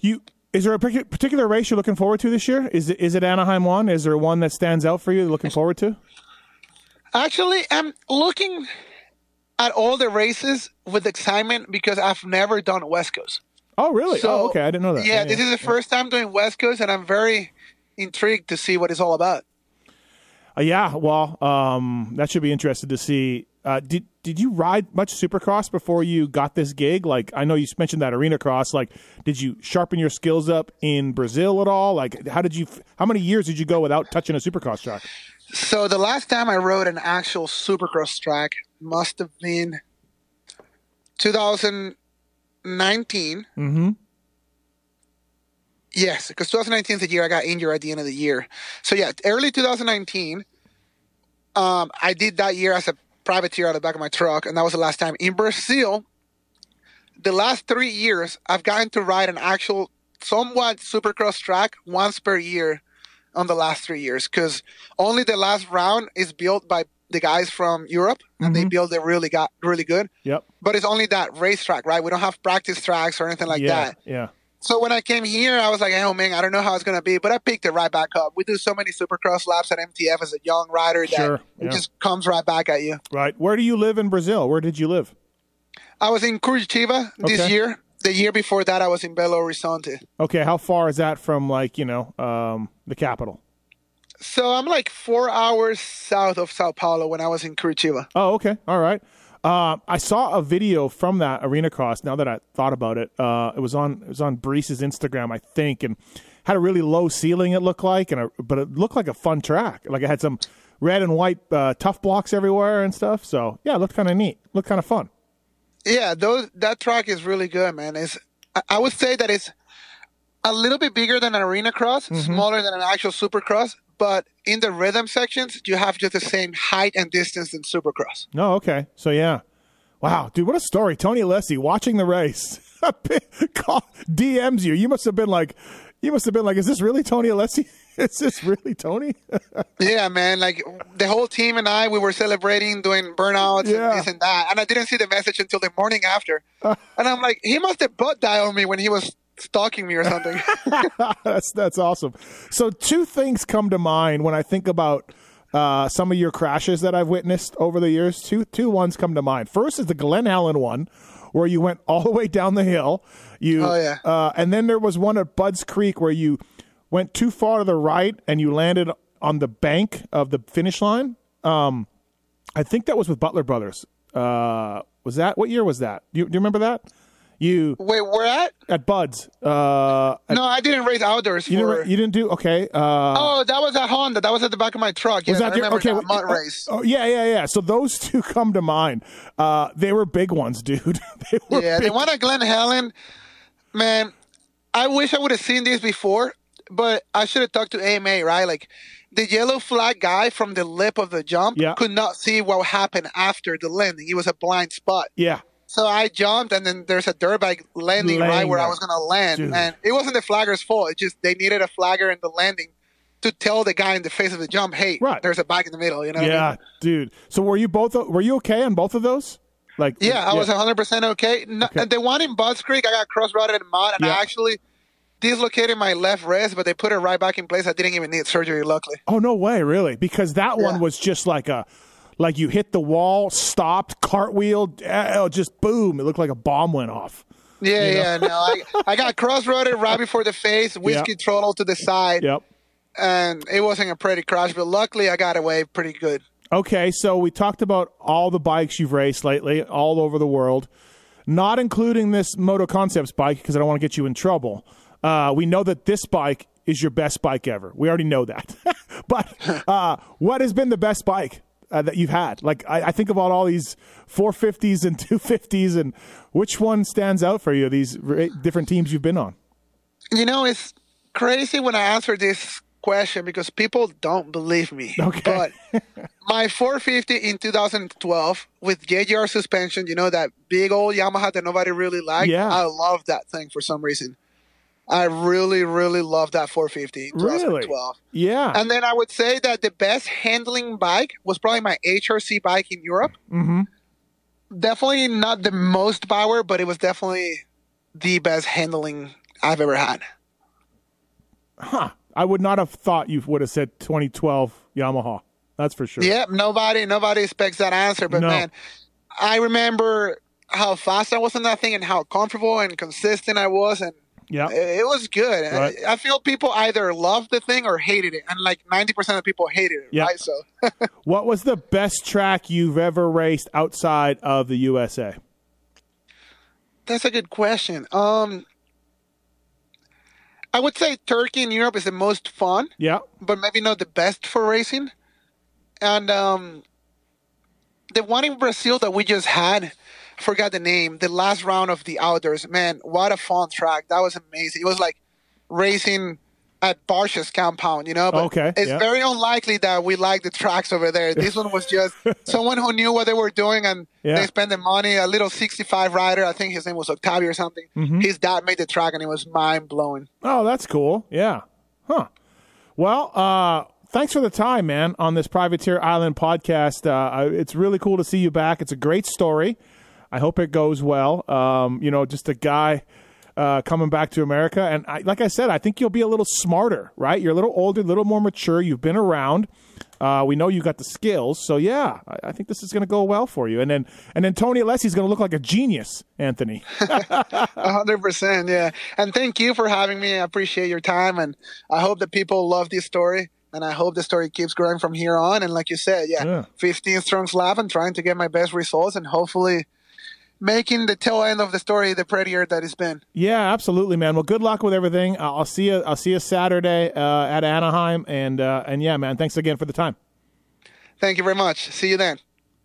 you is there a partic- particular race you're looking forward to this year? Is it is it Anaheim one? Is there one that stands out for you? Looking forward to? Actually, I'm looking at all the races with excitement because I've never done West Coast. Oh, really? So, oh, okay, I didn't know that. Yeah, this is the first time doing West Coast, and I'm very intrigued to see what it's all about. Uh, yeah, well, um, that should be interesting to see. Uh, did did you ride much Supercross before you got this gig? Like, I know you mentioned that arena cross. Like, did you sharpen your skills up in Brazil at all? Like, how did you? How many years did you go without touching a Supercross track? So the last time I rode an actual Supercross track must have been 2019. Mm-hmm. Yes, because 2019 is the year I got injured at the end of the year. So yeah, early 2019, um, I did that year as a privateer out of the back of my truck, and that was the last time. In Brazil, the last three years, I've gotten to ride an actual, somewhat supercross track once per year on the last three years, because only the last round is built by the guys from Europe, and they build it really got really good. Yep. But it's only that racetrack, right? We don't have practice tracks or anything like yeah. that. Yeah. So when I came here, I was like, oh man, I don't know how it's gonna be, but I picked it right back up. We do so many supercross laps at MTF as a young rider that Sure, it just comes right back at you. Right. Where do you live in Brazil? Where did you live? I was in Curitiba this Okay. year. The year before that, I was in Belo Horizonte. Okay. How far is that from like you know um, the capital? So I'm like four hours south of Sao Paulo when I was in Curitiba. Oh, okay. All right. Uh, I saw a video from that arena cross. Now that I thought about it, uh, it was on it was on Brees's Instagram, I think, and had a really low ceiling. It looked like, and a, but it looked like a fun track. Like it had some red and white uh, tough blocks everywhere and stuff. So yeah, it looked kind of neat. Looked kind of fun. Yeah, those that track is really good, man. It's I- I would say that it's a little bit bigger than an arena cross, Mm-hmm. smaller than an actual supercross, but in the rhythm sections, you have just the same height and distance in Supercross. No, okay. So yeah. Wow, dude, what a story. Tony Alessi watching the race. (laughs) DMs you. You must have been like you must have been like, is this really Tony Alessi? (laughs) Is this really Tony? (laughs) yeah, man. Like the whole team and I, we were celebrating, doing burnouts Yeah. and this and that. And I didn't see the message until the morning after. and I'm like, he must have butt dialed me when he was stalking me or something. (laughs) that's that's awesome. So two things come to mind when I think about uh, some of your crashes that I've witnessed over the years. Two two ones come to mind. First is the Glen Helen one, where you went all the way down the hill. You Oh, yeah. uh, and then there was one at Budds Creek where you went too far to the right and you landed on the bank of the finish line. Um, I think that was with Butler Brothers. Uh, was that what year was that? Do you, do you remember that? You Wait, where at? at Budds. Uh, No, I didn't race outdoors you for. didn't. You didn't do okay. Uh, oh, that was a Honda. That was at the back of my truck. was yes, I that your remember okay? that mud oh, race. Oh yeah, yeah, yeah. So those (laughs) two come to mind. Uh, they were big ones, dude. (laughs) they were Yeah, big. the one at Glen Helen, man, I wish I would have seen this before, but I should have talked to AMA, right? Like the yellow flag guy from the lip of the jump Yeah. could not see what happened after the landing. It was a blind spot. yeah, So I jumped, and then there's a dirt bike landing right where. I was going to land. Dude. And it wasn't the flagger's fault. It just they needed a flagger in the landing to tell the guy in the face of the jump, hey, Right. there's a bike in the middle. You know what I mean? yeah, dude. So were you both? Were you okay on both of those? Like Yeah, I was 100% okay. No, Okay. The one in Budds Creek, I got cross-rutted in mud, and Yeah. I actually dislocated my left wrist, but they put it right back in place. I didn't even need surgery, luckily. Oh no way, really? Because that one was just like a, like you hit the wall, stopped, cartwheeled, eh, just boom! It looked like a bomb went off. Yeah, yeah, no. I, I got cross-rutted right before the face, (laughs) whiskey Yeah. throttle to the side, Yep. and it wasn't a pretty crash, but luckily I got away pretty good. Okay, so we talked about all the bikes you've raced lately, all over the world, not including this MotoConcepts bike because I don't want to get you in trouble. Uh, we know that this bike is your best bike ever. We already know that. (laughs) but (laughs) uh, what has been the best bike uh, that you've had? Like I, I think about all these 450s and 250s, and which one stands out for you? These ra- different teams you've been on. You know, it's crazy when I answer this question because people don't believe me. Okay. But (laughs) my 450 in 2012 with JGR suspension, you know, that big old Yamaha that nobody really liked. Yeah. I love that thing for some reason. I really, really love that 450 in Really? 2012. Yeah. And then I would say that the best handling bike was probably my HRC bike in Europe. mm-hmm. Definitely not the most power, but it was definitely the best handling I've ever had. Huh. I would not have thought you would have said 2012 Yamaha. That's for sure. Yep, nobody nobody expects that answer. But No. man, I remember how fast I was on that thing and how comfortable and consistent I was, and Yeah. it, it was good. Right. I, I feel people either loved the thing or hated it, and like ninety percent of people hated it. Yeah. Right? So (laughs) What was the best track you've ever raced outside of the USA? that's a good question. Um, I would say Turkey in Europe is the most fun, Yeah. but maybe not the best for racing. And um, the one in Brazil that we just had, forgot the name, the last round of the outdoors. Man, what a fun track! That was amazing. It was like racing at Barcia's compound, you know. But Okay, it's yeah. very unlikely that we like the tracks over there. This one was just (laughs) someone who knew what they were doing and Yeah. they spent the money. A little 65 rider, I think his name was Octavio or something. Mm-hmm. His dad made the track and it was mind blowing. Oh, that's cool. Yeah. Huh. Well, uh, thanks for the time, man, on this Privateer Island podcast. Uh, it's really cool to see you back. It's a great story. I hope it goes well. Um, you know, just a guy uh, coming back to America. And I, like I said, I think you'll be a little smarter, right? You're a little older, a little more mature. You've been around. Uh, we know you got the skills, so yeah, I, I think this is going to go well for you. And then, and then Tony Alessi's going to look like a genius, Anthony. (laughs) Hundred percent, yeah. And thank you for having me. I appreciate your time, and I hope that people love this story. And I hope the story keeps growing from here on. And like you said, yeah, Yeah. 15 strong slab and trying to get my best results, and hopefully making the tail end of the story the prettier that it's been. Yeah, absolutely, man. Well, good luck with everything. I'll I'll see you. I'll see you Saturday uh, at Anaheim, and uh, and yeah, man. Thanks again for the time. Thank you very much. See you then.